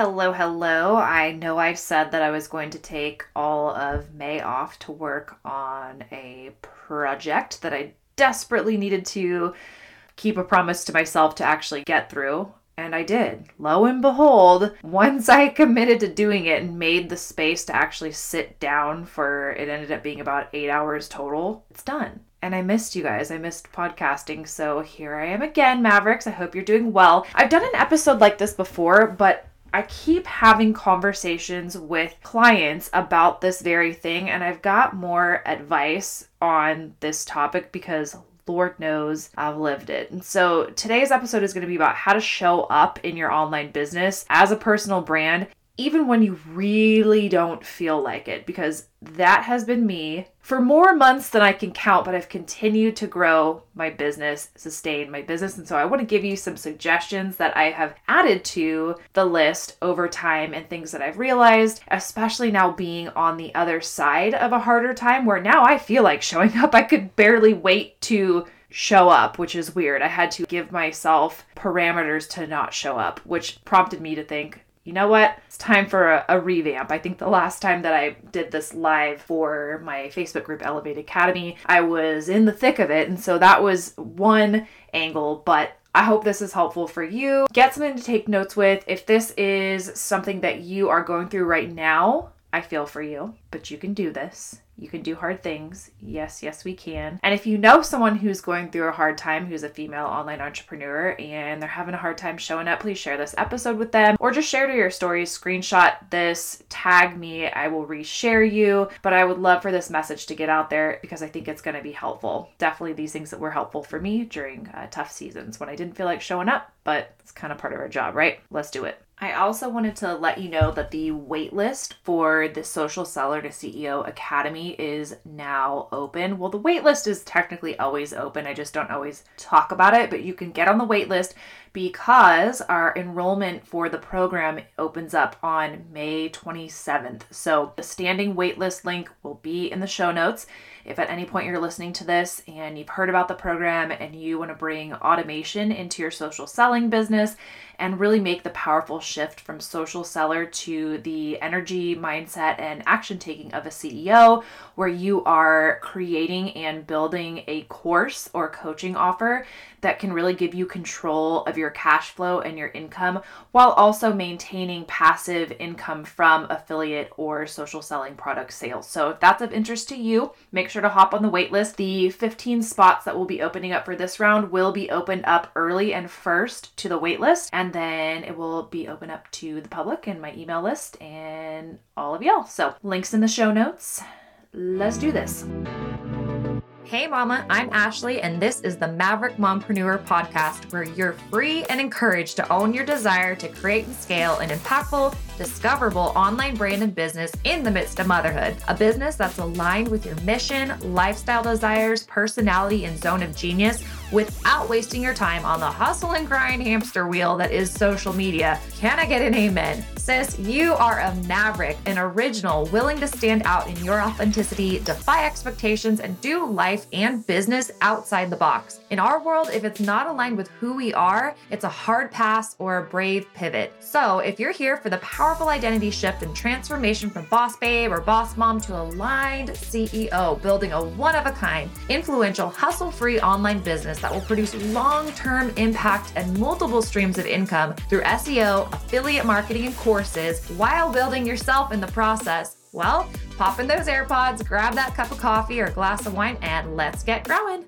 Hello, hello. I know I've said that I was going to take all of May off to work on a project that I desperately needed to keep a promise to myself to actually get through. And I did. Lo and behold, once I committed to doing it and made the space to actually sit down for it ended up being about eight hours total, it's done. And I missed you guys. I missed podcasting. So here I am again, Mavericks. I hope you're doing well. I've done an episode like this before, but I keep having conversations with clients about this very thing, and I've got more advice on this topic because Lord knows I've lived it. And so today's episode is going to be about how to show up in your online business as a personal brand even when you really don't feel like it, because that has been me for more months than I can count, but I've continued to grow my business, sustain my business. And so I want to give you some suggestions that I have added to the list over time and things that I've realized, especially now being on the other side of a harder time where now I feel like showing up. I could barely wait to show up, which is weird. I had to give myself parameters to not show up, which prompted me to think, you know what? It's time for a, a, revamp. I think the last time that I did this live for my Facebook group Elevate Academy, I was in the thick of it. And so that was one angle, but I hope this is helpful for you. Get something to take notes with. If this is something that you are going through right now, I feel for you, but you can do this. You can do hard things. Yes, yes, we can. And if you know someone who's going through a hard time, who's a female online entrepreneur, and they're having a hard time showing up, please share this episode with them or just share to your stories, screenshot this, tag me. I will reshare you. But I would love for this message to get out there because I think it's going to be helpful. Definitely these things that were helpful for me during uh, tough seasons when I didn't feel like showing up, but it's kind of part of our job, right? Let's do it. I also wanted to let you know that the waitlist for the Social Seller to CEO Academy is now open. Well, the waitlist is technically always open. I just don't always talk about it, but you can get on the waitlist because our enrollment for the program opens up on May 27th. So the standing waitlist link will be in the show notes. If at any point you're listening to this and you've heard about the program and you want to bring automation into your social selling business and really make the powerful shift from social seller to the energy, mindset, and action taking of a CEO, where you are creating and building a course or coaching offer that can really give you control of your cash flow and your income while also maintaining passive income from affiliate or social selling product sales. So, if that's of interest to you, make sure to hop on the waitlist. The 15 spots that will be opening up for this round will be opened up early and first to the waitlist, and then it will be open up to the public and my email list and all of y'all. So, links in the show notes. Let's do this. Hey, Mama, I'm Ashley, and this is the Maverick Mompreneur podcast, where you're free and encouraged to own your desire to create and scale an impactful, discoverable online brand and business in the midst of motherhood. A business that's aligned with your mission, lifestyle desires, personality, and zone of genius without wasting your time on the hustle and grind hamster wheel that is social media. Can I get an amen? Sis, you are a maverick, an original, willing to stand out in your authenticity, defy expectations, and do life and business outside the box. In our world, if it's not aligned with who we are, it's a hard pass or a brave pivot. So, if you're here for the powerful identity shift and transformation from boss babe or boss mom to aligned CEO, building a one of a kind, influential, hustle free online business that will produce long term impact and multiple streams of income through SEO, affiliate marketing, and courses while building yourself in the process, well, pop in those AirPods, grab that cup of coffee or glass of wine, and let's get growing.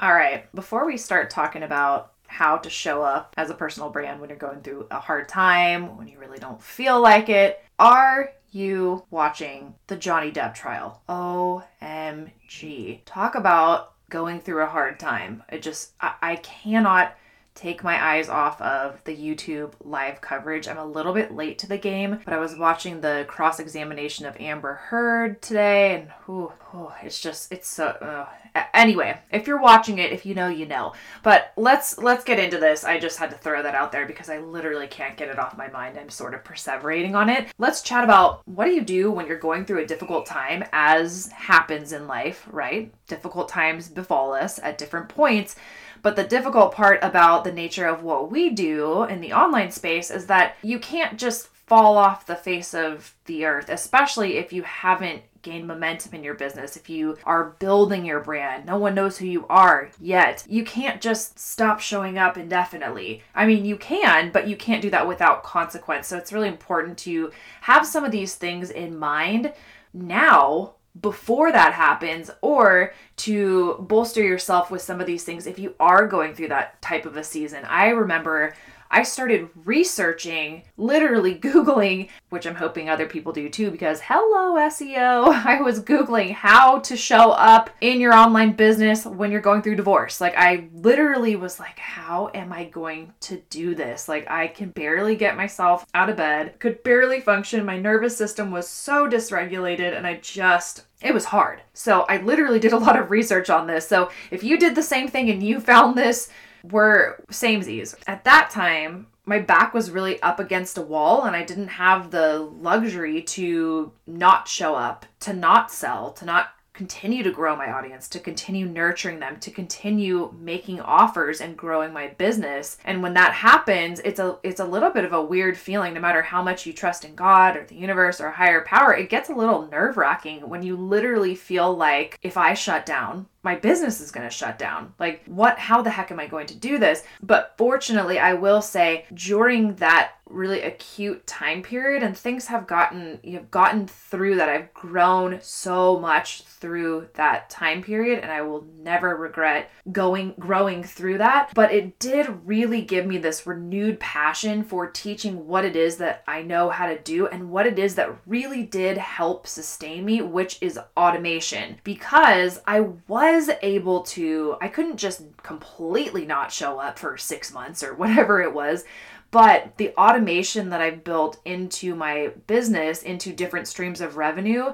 All right, before we start talking about how to show up as a personal brand when you're going through a hard time, when you really don't feel like it, are you watching the Johnny Depp trial? OMG. Talk about going through a hard time. It just, I, I cannot take my eyes off of the YouTube live coverage. I'm a little bit late to the game, but I was watching the cross examination of Amber Heard today, and whew, oh, it's just it's so uh. anyway if you're watching it if you know you know. But let's let's get into this. I just had to throw that out there because i literally can't get it off my mind. I'm sort of perseverating on it. Let's chat about what do you do when you're going through a difficult time as happens in life right? Difficult times befall us at different points but the difficult part about the nature of what we do in the online space is that you can't just fall off the face of the earth, especially if you haven't gained momentum in your business, if you are building your brand, no one knows who you are yet. You can't just stop showing up indefinitely. I mean, you can, but you can't do that without consequence. So it's really important to have some of these things in mind now before that happens or to bolster yourself with some of these things if you are going through that type of a season. I remember I started researching, literally Googling, which I'm hoping other people do too, because hello, SEO. I was Googling how to show up in your online business when you're going through divorce. Like, I literally was like, how am I going to do this? Like, I can barely get myself out of bed, could barely function. My nervous system was so dysregulated, and I just it was hard. So I literally did a lot of research on this. So if you did the same thing and you found this, were samesies. At that time, my back was really up against a wall and I didn't have the luxury to not show up, to not sell, to not continue to grow my audience, to continue nurturing them, to continue making offers and growing my business. And when that happens, it's a it's a little bit of a weird feeling no matter how much you trust in God or the universe or higher power. It gets a little nerve-wracking when you literally feel like if I shut down, my business is going to shut down. Like, what, how the heck am I going to do this? But fortunately, I will say during that really acute time period and things have gotten you've gotten through that i've grown so much through that time period and i will never regret going growing through that but it did really give me this renewed passion for teaching what it is that i know how to do and what it is that really did help sustain me which is automation because i was able to i couldn't just completely not show up for 6 months or whatever it was but the automation that I've built into my business, into different streams of revenue,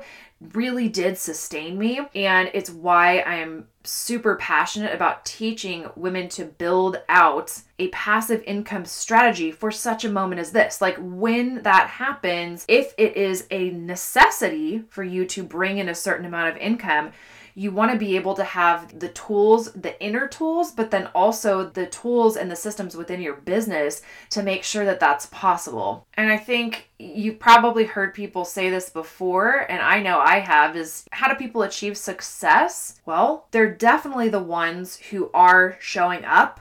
really did sustain me. And it's why I am super passionate about teaching women to build out a passive income strategy for such a moment as this. Like when that happens, if it is a necessity for you to bring in a certain amount of income, you want to be able to have the tools, the inner tools, but then also the tools and the systems within your business to make sure that that's possible. And I think you've probably heard people say this before, and I know I have, is how do people achieve success? Well, they're definitely the ones who are showing up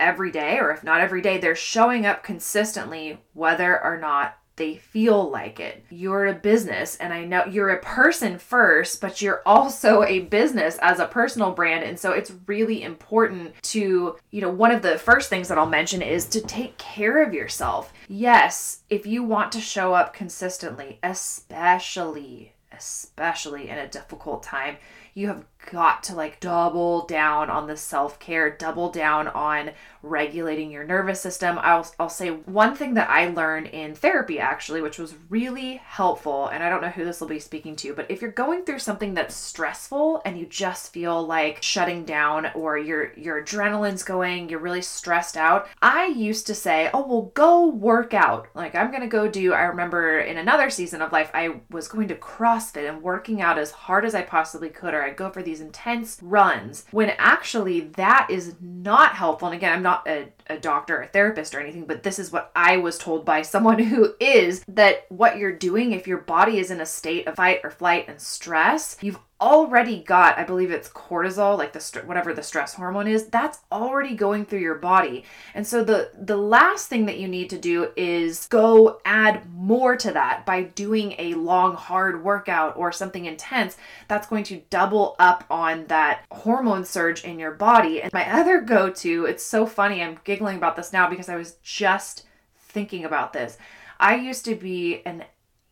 every day, or if not every day, they're showing up consistently, whether or not they feel like it. You're a business, and I know you're a person first, but you're also a business as a personal brand. And so it's really important to, you know, one of the first things that I'll mention is to take care of yourself. Yes, if you want to show up consistently, especially, especially in a difficult time, you have got to like double down on the self care, double down on regulating your nervous system. I'll, I'll say one thing that I learned in therapy actually, which was really helpful, and I don't know who this will be speaking to, but if you're going through something that's stressful and you just feel like shutting down or your your adrenaline's going, you're really stressed out, I used to say, "Oh, well, go work out." Like I'm going to go do I remember in another season of life I was going to CrossFit and working out as hard as I possibly could I'd go for these intense runs when actually that is not helpful. And again, I'm not a, a doctor or a therapist or anything, but this is what I was told by someone who is that what you're doing, if your body is in a state of fight or flight and stress, you've already got, I believe it's cortisol, like the st- whatever the stress hormone is, that's already going through your body. And so the the last thing that you need to do is go add more to that by doing a long hard workout or something intense that's going to double up on that hormone surge in your body. And my other go-to, it's so funny, I'm giggling about this now because I was just thinking about this. I used to be an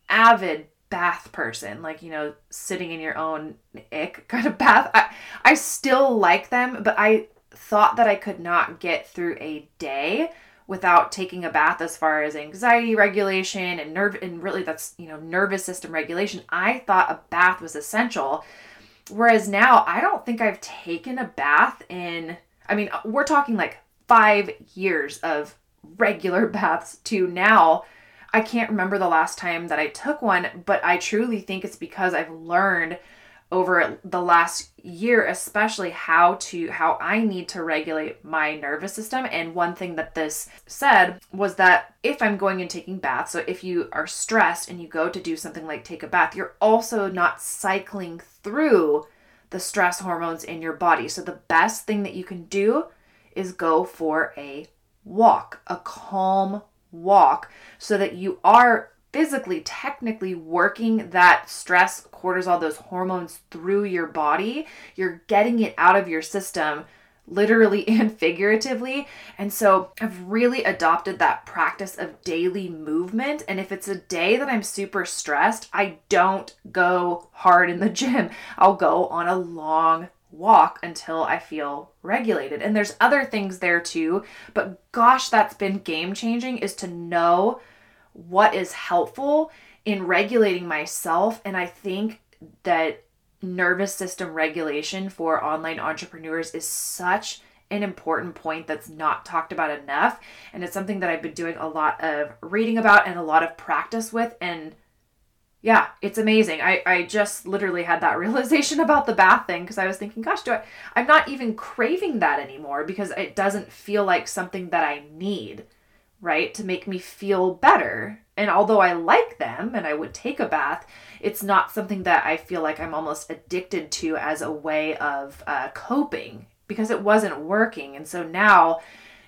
avid bath person, like, you know, sitting in your own ick kind of bath. I, I still like them, but I thought that I could not get through a day without taking a bath as far as anxiety regulation and nerve and really that's you know nervous system regulation i thought a bath was essential Whereas now, I don't think I've taken a bath in, I mean, we're talking like five years of regular baths to now. I can't remember the last time that I took one, but I truly think it's because I've learned over the last year especially how to how I need to regulate my nervous system. And one thing that this said was that if I'm going and taking baths so if you are stressed and you go to do something like take a bath you're also not cycling through the stress hormones in your body. So the best thing that you can do is go for a walk a calm walk so that you are physically, technically working that stress, cortisol, those hormones through your body. You're getting it out of your system literally and figuratively. And so I've really adopted that practice of daily movement. And if it's a day that I'm super stressed, I don't go hard in the gym. I'll go on a long walk until I feel regulated. And there's other things there too, but gosh, that's been game changing is to know what is helpful in regulating myself. And I think that nervous system regulation for online entrepreneurs is such an important point that's not talked about enough. And it's something that I've been doing a lot of reading about and a lot of practice with. And yeah, it's amazing. I, I just literally had that realization about the bath thing because I was thinking, gosh, do I I'm not even craving that anymore because it doesn't feel like something that I need right, to make me feel better. And although I like them and I would take a bath, it's not something that I feel like I'm almost addicted to as a way of uh, coping because it wasn't working. And so now,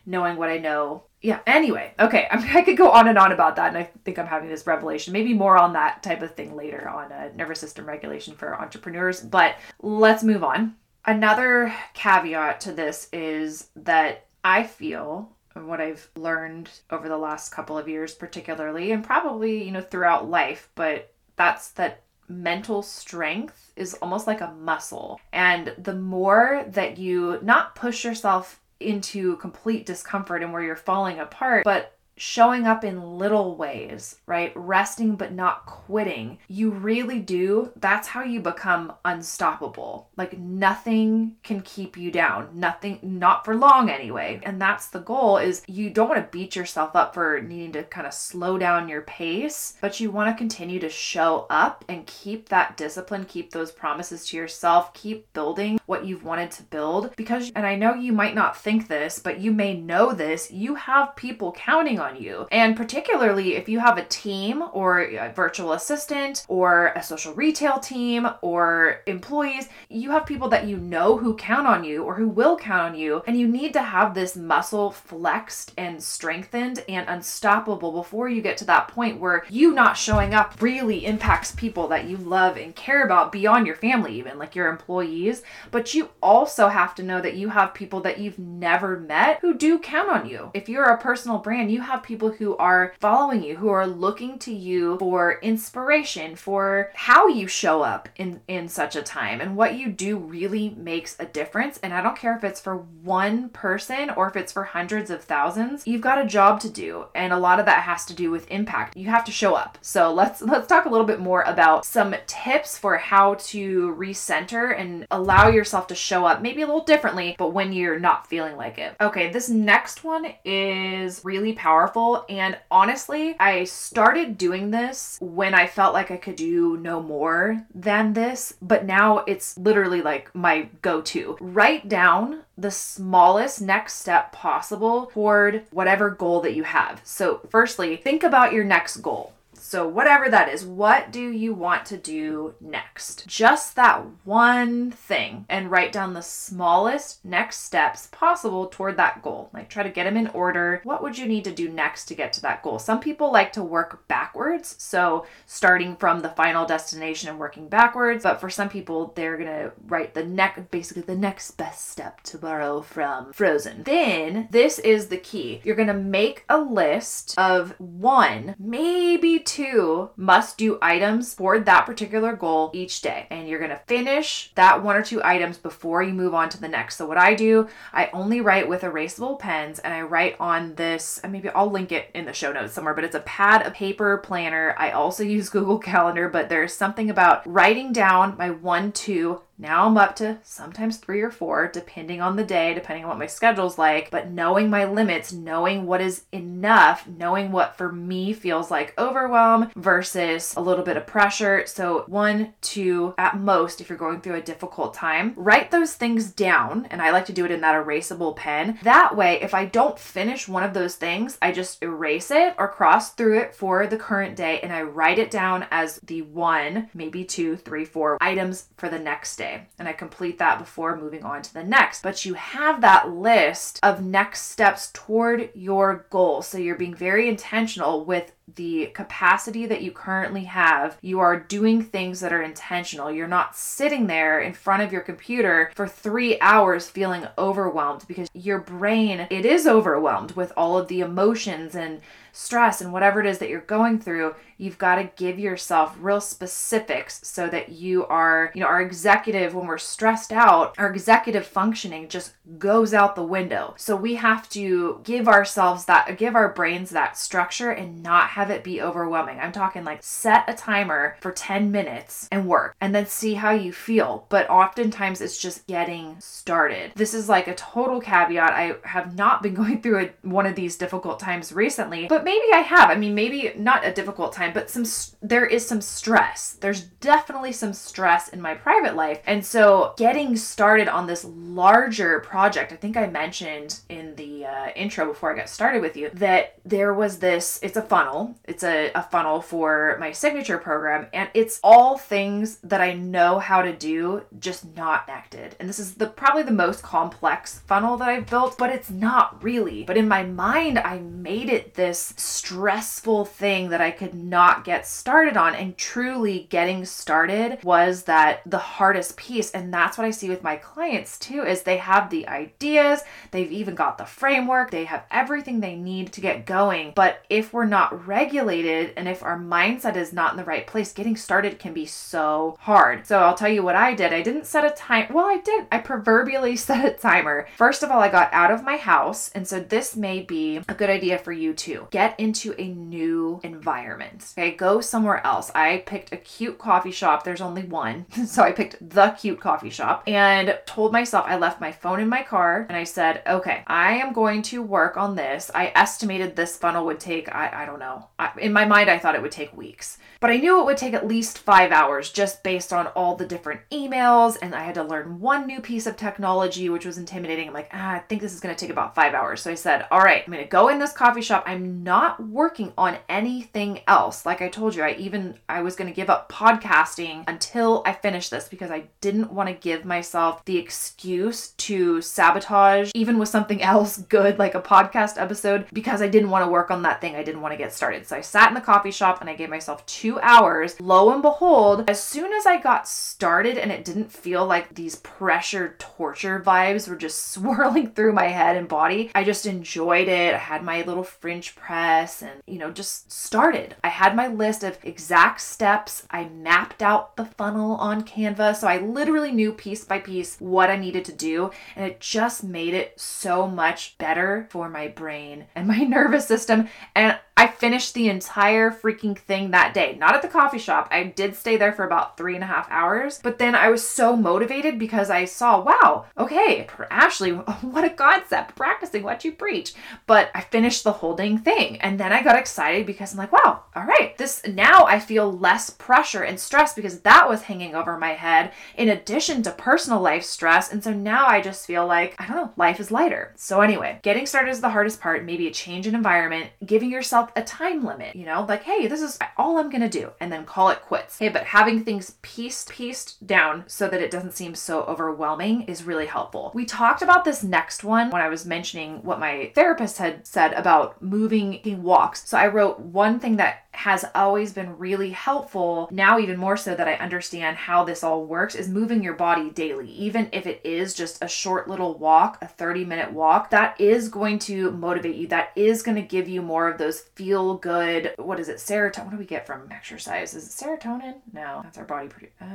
knowing what I know, yeah, anyway, okay, I, mean, I could go on and on about that. And I think I'm having this revelation, maybe more on that type of thing later on uh, nervous system regulation for entrepreneurs. But let's move on. Another caveat to this is that I feel and what I've learned over the last couple of years, particularly, and probably, you know, throughout life, but that's that mental strength is almost like a muscle. And the more that you not push yourself into complete discomfort and where you're falling apart, but showing up in little ways, right? Resting but not quitting. You really do. That's how you become unstoppable. Like nothing can keep you down. Nothing not for long anyway. And that's the goal is you don't want to beat yourself up for needing to kind of slow down your pace, but you want to continue to show up and keep that discipline, keep those promises to yourself, keep building what you've wanted to build because and I know you might not think this, but you may know this, you have people counting on you. And particularly if you have a team or a virtual assistant or a social retail team or employees, you have people that you know who count on you or who will count on you. And you need to have this muscle flexed and strengthened and unstoppable before you get to that point where you not showing up really impacts people that you love and care about beyond your family, even like your employees. But you also have to know that you have people that you've never met who do count on you. If you're a personal brand, you have have people who are following you, who are looking to you for inspiration, for how you show up in, in such a time. And what you do really makes a difference. And I don't care if it's for one person or if it's for hundreds of thousands, you've got a job to do. And a lot of that has to do with impact. You have to show up. So let's let's talk a little bit more about some tips for how to recenter and allow yourself to show up maybe a little differently, but when you're not feeling like it. Okay, this next one is really powerful powerful. And honestly, I started doing this when I felt like I could do no more than this, but now it's literally like my go to. Write down the smallest next step possible toward whatever goal that you have. So, firstly, think about your next goal. So, whatever that is, what do you want to do next? Just that one thing and write down the smallest next steps possible toward that goal. Like, try to get them in order. What would you need to do next to get to that goal? Some people like to work backwards. So, starting from the final destination and working backwards. But for some people, they're going to write the next, basically, the next best step to borrow from Frozen. Then, this is the key. You're going to make a list of one, maybe two two must do items for that particular goal each day. And you're going to finish that one or two items before you move on to the next. So, what I do, I only write with erasable pens and I write on this, and maybe I'll link it in the show notes somewhere, but it's a pad, a paper planner. I also use Google Calendar, but there's something about writing down my one, two Now I'm up to sometimes three or four, depending on the day, depending on what my schedule's like. But knowing my limits, knowing what is enough, knowing what for me feels like overwhelm versus a little bit of pressure. So, one, two, at most, if you're going through a difficult time, write those things down. And I like to do it in that erasable pen. That way, if I don't finish one of those things, I just erase it or cross through it for the current day and I write it down as the one, maybe two, three, four items for the next day. And I complete that before moving on to the next. But you have that list of next steps toward your goal. So you're being very intentional with the capacity that you currently have, you are doing things that are intentional. You're not sitting there in front of your computer for three hours feeling overwhelmed because your brain, it is overwhelmed with all of the emotions and stress and whatever it is that you're going through, you've got to give yourself real specifics so that you are, you know, our executive, when we're stressed out, our executive functioning just goes out the window. So we have to give ourselves that, give our brains that structure and not have it be overwhelming. I'm talking like set a timer for 10 minutes and work and then see how you feel. But oftentimes it's just getting started. This is like a total caveat. I have not been going through a, one of these difficult times recently, but maybe I have. I mean, maybe not a difficult time, but some there is some stress. There's definitely some stress in my private life. And so getting started on this larger project, I think I mentioned in the uh, intro before I got started with you that there was this it's a funnel. It's a, a funnel for my signature program and it's all things that I know how to do just not acted. And this is the probably the most complex funnel that I've built, but it's not really. But in my mind I made it this stressful thing that I could not get started on. And truly getting started was that the hardest piece. And that's what I see with my clients too, is they have the ideas, they've even got the framework, they have everything they need to get going. But if we're not regulated and if our mindset is not in the right place, getting started can be so hard. So I'll tell you what I did. I didn't set a time. Well, I did. I proverbially set a timer. First of all, I got out of my house. And so this may be a good idea for you too. Get into a new environment. Okay, go somewhere else. I picked a cute coffee shop. There's only one. So I picked the cute coffee shop and told myself I left my phone in my car and I said, okay, I am going to work on this. I estimated this funnel would take, I, I don't know. I, in my mind, I thought it would take weeks but I knew it would take at least five hours just based on all the different emails. And I had to learn one new piece of technology, which was intimidating. I'm like, ah, I think this is going to take about five hours. So I said, all right, I'm going to go in this coffee shop. I'm not working on anything else. Like I told you, I even, I was going to give up podcasting until I finished this because I didn't want to give myself the excuse to sabotage, even with something else good, like a podcast episode, because I didn't want to work on that thing. I didn't want to get started. So I sat in the coffee shop and I gave myself two hours. Lo and behold, as soon as I got started and it didn't feel like these pressure torture vibes were just swirling through my head and body, I just enjoyed it. I had my little French press and, you know, just started. I had my list of exact steps. I mapped out the funnel on Canva. So I literally knew piece by piece what I needed to do. And it just made it so much better for my brain and my nervous system. And I finished the entire freaking thing that day. Not at the coffee shop. I did stay there for about three and a half hours, but then I was so motivated because I saw, wow, okay, Ashley, what a concept, practicing what you preach. But I finished the whole dang thing. And then I got excited because I'm like, wow, all right, this now I feel less pressure and stress because that was hanging over my head in addition to personal life stress. And so now I just feel like, I don't know, life is lighter. So anyway, getting started is the hardest part, maybe a change in environment, giving yourself yourself a time limit, you know, like, hey, this is all I'm gonna do, and then call it quits. Hey, but having things pieced pieced down so that it doesn't seem so overwhelming is really helpful. We talked about this next one when I was mentioning what my therapist had said about moving walks. So I wrote one thing that has always been really helpful, now even more so that I understand how this all works, is moving your body daily. Even if it is just a short little walk, a 30 minute walk, that is going to motivate you. That is going to give you more of those feel good, what is it, serotonin? What do we get from exercise? Is it serotonin? No, that's our body produce. Uh,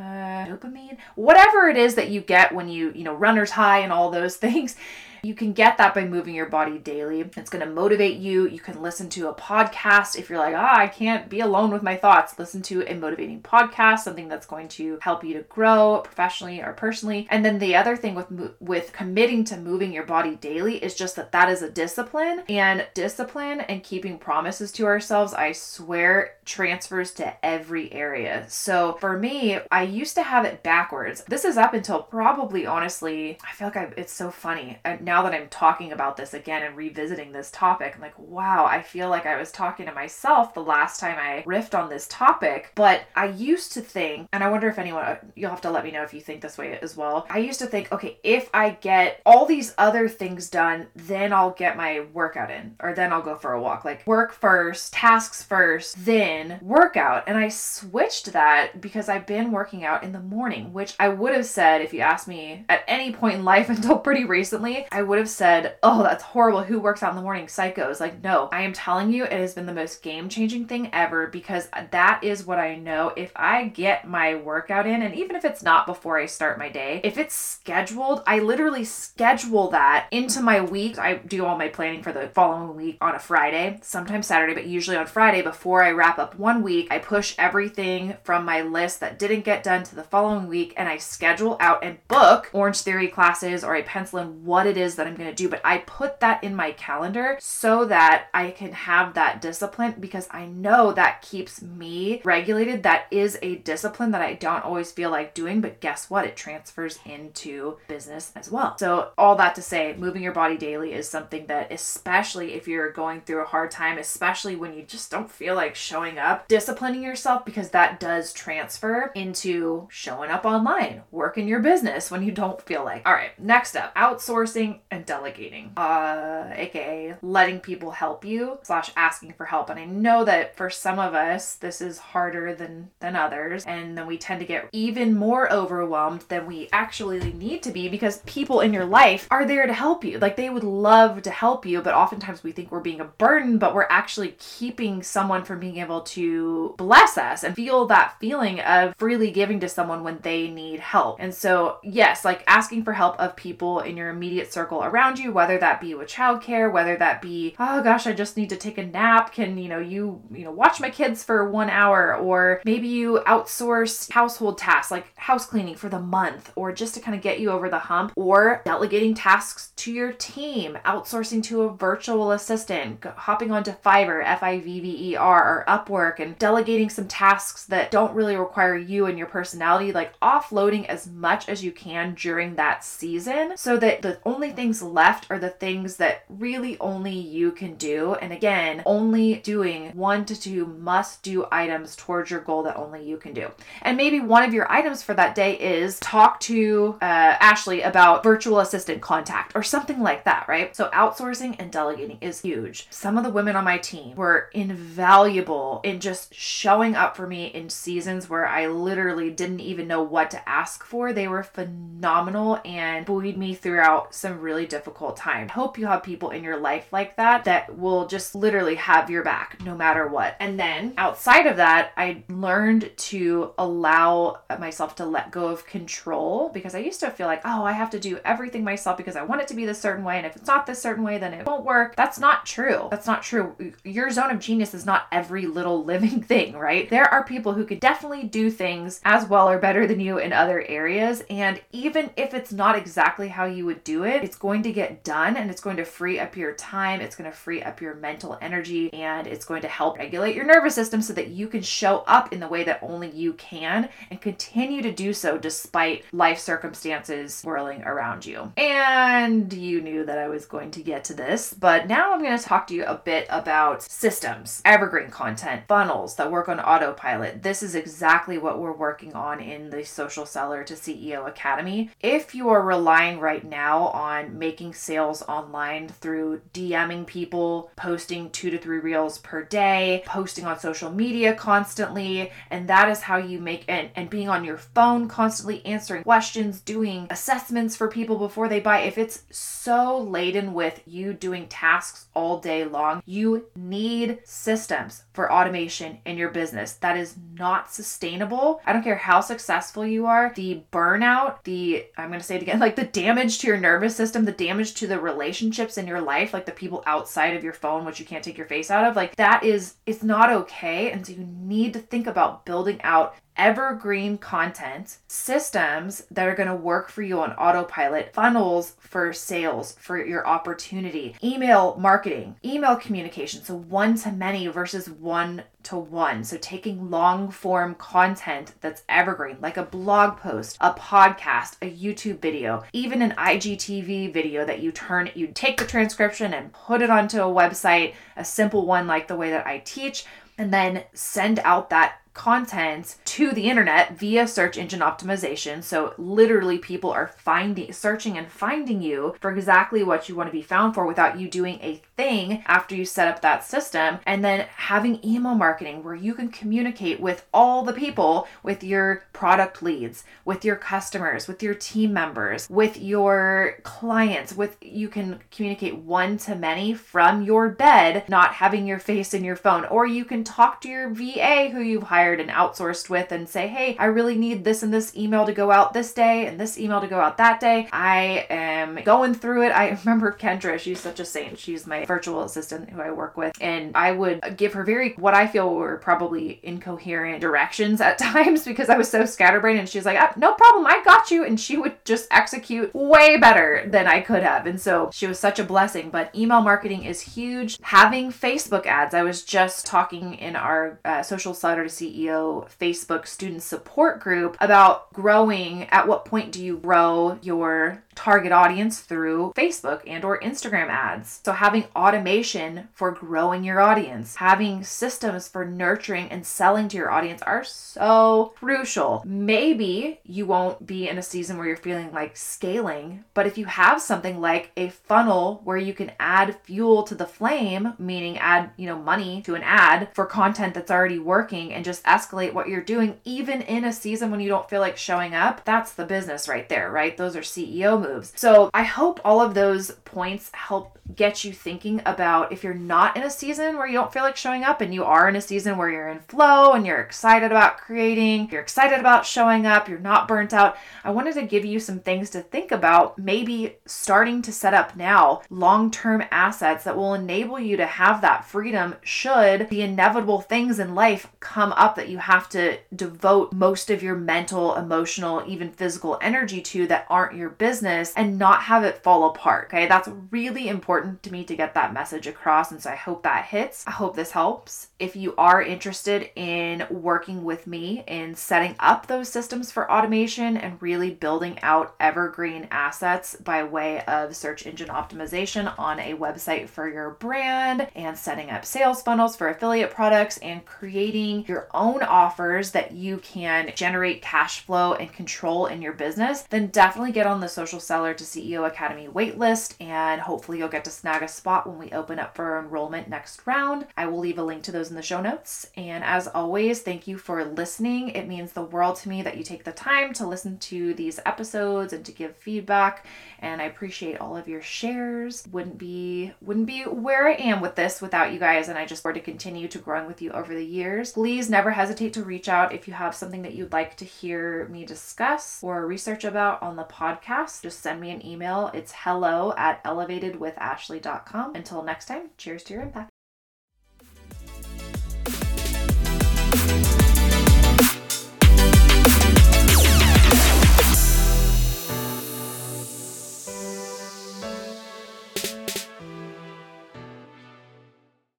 dopamine? Whatever it is that you get when you, you know, runner's high and all those things You can get that by moving your body daily. It's going to motivate you. You can listen to a podcast if you're like, ah, I can't be alone with my thoughts. Listen to a motivating podcast, something that's going to help you to grow professionally or personally. And then the other thing with with committing to moving your body daily is just that that is a discipline and discipline and keeping promises to ourselves. I swear transfers to every area. So for me, I used to have it backwards. This is up until probably honestly, I feel like I, it's so funny. Uh, now that I'm talking about this again and revisiting this topic, I'm like, wow, I feel like I was talking to myself the last time I riffed on this topic. But I used to think, and I wonder if anyone, uh, you'll have to let me know if you think this way as well. I used to think, okay, if I get all these other things done, then I'll get my workout in, or then I'll go for a walk. Like work first, tasks first, then workout. And I switched that because I've been working out in the morning, which I would have said if you asked me at any point in life until pretty recently, would have said, oh, that's horrible. Who works out in the morning? Psychos. Like, no, I am telling you, it has been the most game changing thing ever because that is what I know. If I get my workout in, and even if it's not before I start my day, if it's scheduled, I literally schedule that into my week. I do all my planning for the following week on a Friday, sometimes Saturday, but usually on Friday before I wrap up one week. I push everything from my list that didn't get done to the following week and I schedule out and book Orange Theory classes or I pencil in what it is that I'm going to do. But I put that in my calendar so that I can have that discipline because I know that keeps me regulated. That is a discipline that I don't always feel like doing, but guess what? It transfers into business as well. So, all that to say, moving your body daily is something that, especially if you're going through a hard time, especially when you just don't feel like showing up, disciplining yourself because that does transfer into showing up online, working your business when you don't feel like. All right, next up, outsourcing and delegating, uh, aka letting people help you slash asking for help. And I know that for some of us, this is harder than than others, and then we tend to get even more overwhelmed than we actually need to be because people in your life are there to help you. Like they would love to help you, but oftentimes we think we're being a burden, but we're actually keeping someone from being able to bless us and feel that feeling of freely giving to someone when they need help. And so, yes, like asking for help of people in your immediate circle around you, whether that be with childcare, whether that be, oh gosh, I just need to take a nap. Can, you know, you, you know, watch my kids for one hour, or maybe you outsource household tasks like house cleaning for the month, or just to kind of get you over the hump, or delegating tasks to your team, outsourcing to a virtual assistant, hopping onto Fiverr, F I V V E R, or Upwork, and delegating some tasks that don't really require you and your personality, like offloading as much as you can during that season so that the only things left are the things that really only you can do. And again, only doing one to two must do items towards your goal that only you can do. And maybe one of your items for that day is talk to uh, Ashley about virtual assistant contact or something like that, right? So outsourcing and delegating is huge. Some of the women on my team were invaluable in just showing up for me in seasons where I literally didn't even know what to ask for. They were phenomenal and buoyed me throughout some really difficult time. I hope you have people in your life like that that will just literally have your back no matter what. And then outside of that, I learned to allow myself to let go of control because I used to feel like, oh, I have to do everything myself because I want it to be this certain way. And if it's not this certain way, then it won't work. That's not true. That's not true. Your zone of genius is not every little living thing, right? There are people who could definitely do things as well or better than you in other areas. And even if it's not exactly how you would do it, it's going to get done and it's going to free up your time. It's going to free up your mental energy and it's going to help regulate your nervous system so that you can show up in the way that only you can and continue to do so despite life circumstances swirling around you. And you knew that I was going to get to this, but now I'm going to talk to you a bit about systems, evergreen content, funnels that work on autopilot. This is exactly what we're working on in the Social Seller to CEO Academy. If you are relying right now on making sales online through DMing people, posting two to three reels per day, posting on social media constantly, and that is how you make and, and being on your phone constantly answering questions, doing assessments for people before they buy, if it's so laden with you doing tasks all day long, you need systems for automation in your business. That is not sustainable. I don't care how successful you are, the burnout, the, I'm going to say it again, like the damage to your nervous system system, the damage to the relationships in your life, like the people outside of your phone, which you can't take your face out of, like that is, it's not okay. And so you need to think about building out evergreen content, systems that are going to work for you on autopilot, funnels for sales, for your opportunity, email marketing, email communication. So one to many versus one to one. So taking long form content that's evergreen, like a blog post, a podcast, a YouTube video, even an IGTV video that you turn, you take the transcription and put it onto a website, a simple one like the way that I teach, and then send out that content to the internet via search engine optimization. So literally people are finding searching and finding you for exactly what you want to be found for without you doing a thing after you set up that system and then having email marketing where you can communicate with all the people with your product leads, with your customers, with your team members, with your clients, with you can communicate one to many from your bed, not having your face in your phone or you can talk to your VA who you've hired hired and outsourced with and say, hey, I really need this and this email to go out this day and this email to go out that day. I am going through it. I remember Kendra, she's such a saint. She's my virtual assistant who I work with. And I would give her very, what I feel were probably incoherent directions at times because I was so scatterbrained. And she's like, ah, no problem, I got you. And she would just execute way better than I could have. And so she was such a blessing. But email marketing is huge. Having Facebook ads, I was just talking in our uh, social to CEO Facebook student support group about growing. At what point do you grow your target audience through Facebook and or Instagram ads. So having automation for growing your audience, having systems for nurturing and selling to your audience are so crucial. Maybe you won't be in a season where you're feeling like scaling, but if you have something like a funnel where you can add fuel to the flame, meaning add, you know, money to an ad for content that's already working and just escalate what you're doing even in a season when you don't feel like showing up, that's the business right there, right? Those are CEO moves moves. So I hope all of those points help get you thinking about if you're not in a season where you don't feel like showing up and you are in a season where you're in flow and you're excited about creating, you're excited about showing up, you're not burnt out. I wanted to give you some things to think about, maybe starting to set up now long term assets that will enable you to have that freedom should the inevitable things in life come up that you have to devote most of your mental, emotional, even physical energy to that aren't your business and not have it fall apart. Okay, that's really important important to me to get that message across. And so I hope that hits. I hope this helps. If you are interested in working with me in setting up those systems for automation and really building out evergreen assets by way of search engine optimization on a website for your brand and setting up sales funnels for affiliate products and creating your own offers that you can generate cash flow and control in your business, then definitely get on the Social Seller to CEO Academy waitlist and hopefully you'll get to snag a spot when we open up for enrollment next round. I will leave a link to those in the show notes. And as always, thank you for listening. It means the world to me that you take the time to listen to these episodes and to give feedback. And I appreciate all of your shares. Wouldn't be wouldn't be where I am with this without you guys. And I just want to continue to growing with you over the years. Please never hesitate to reach out if you have something that you'd like to hear me discuss or research about on the podcast. Just send me an email. It's hello at elevatedwithash ashley.com. Until next time, cheers to your impact.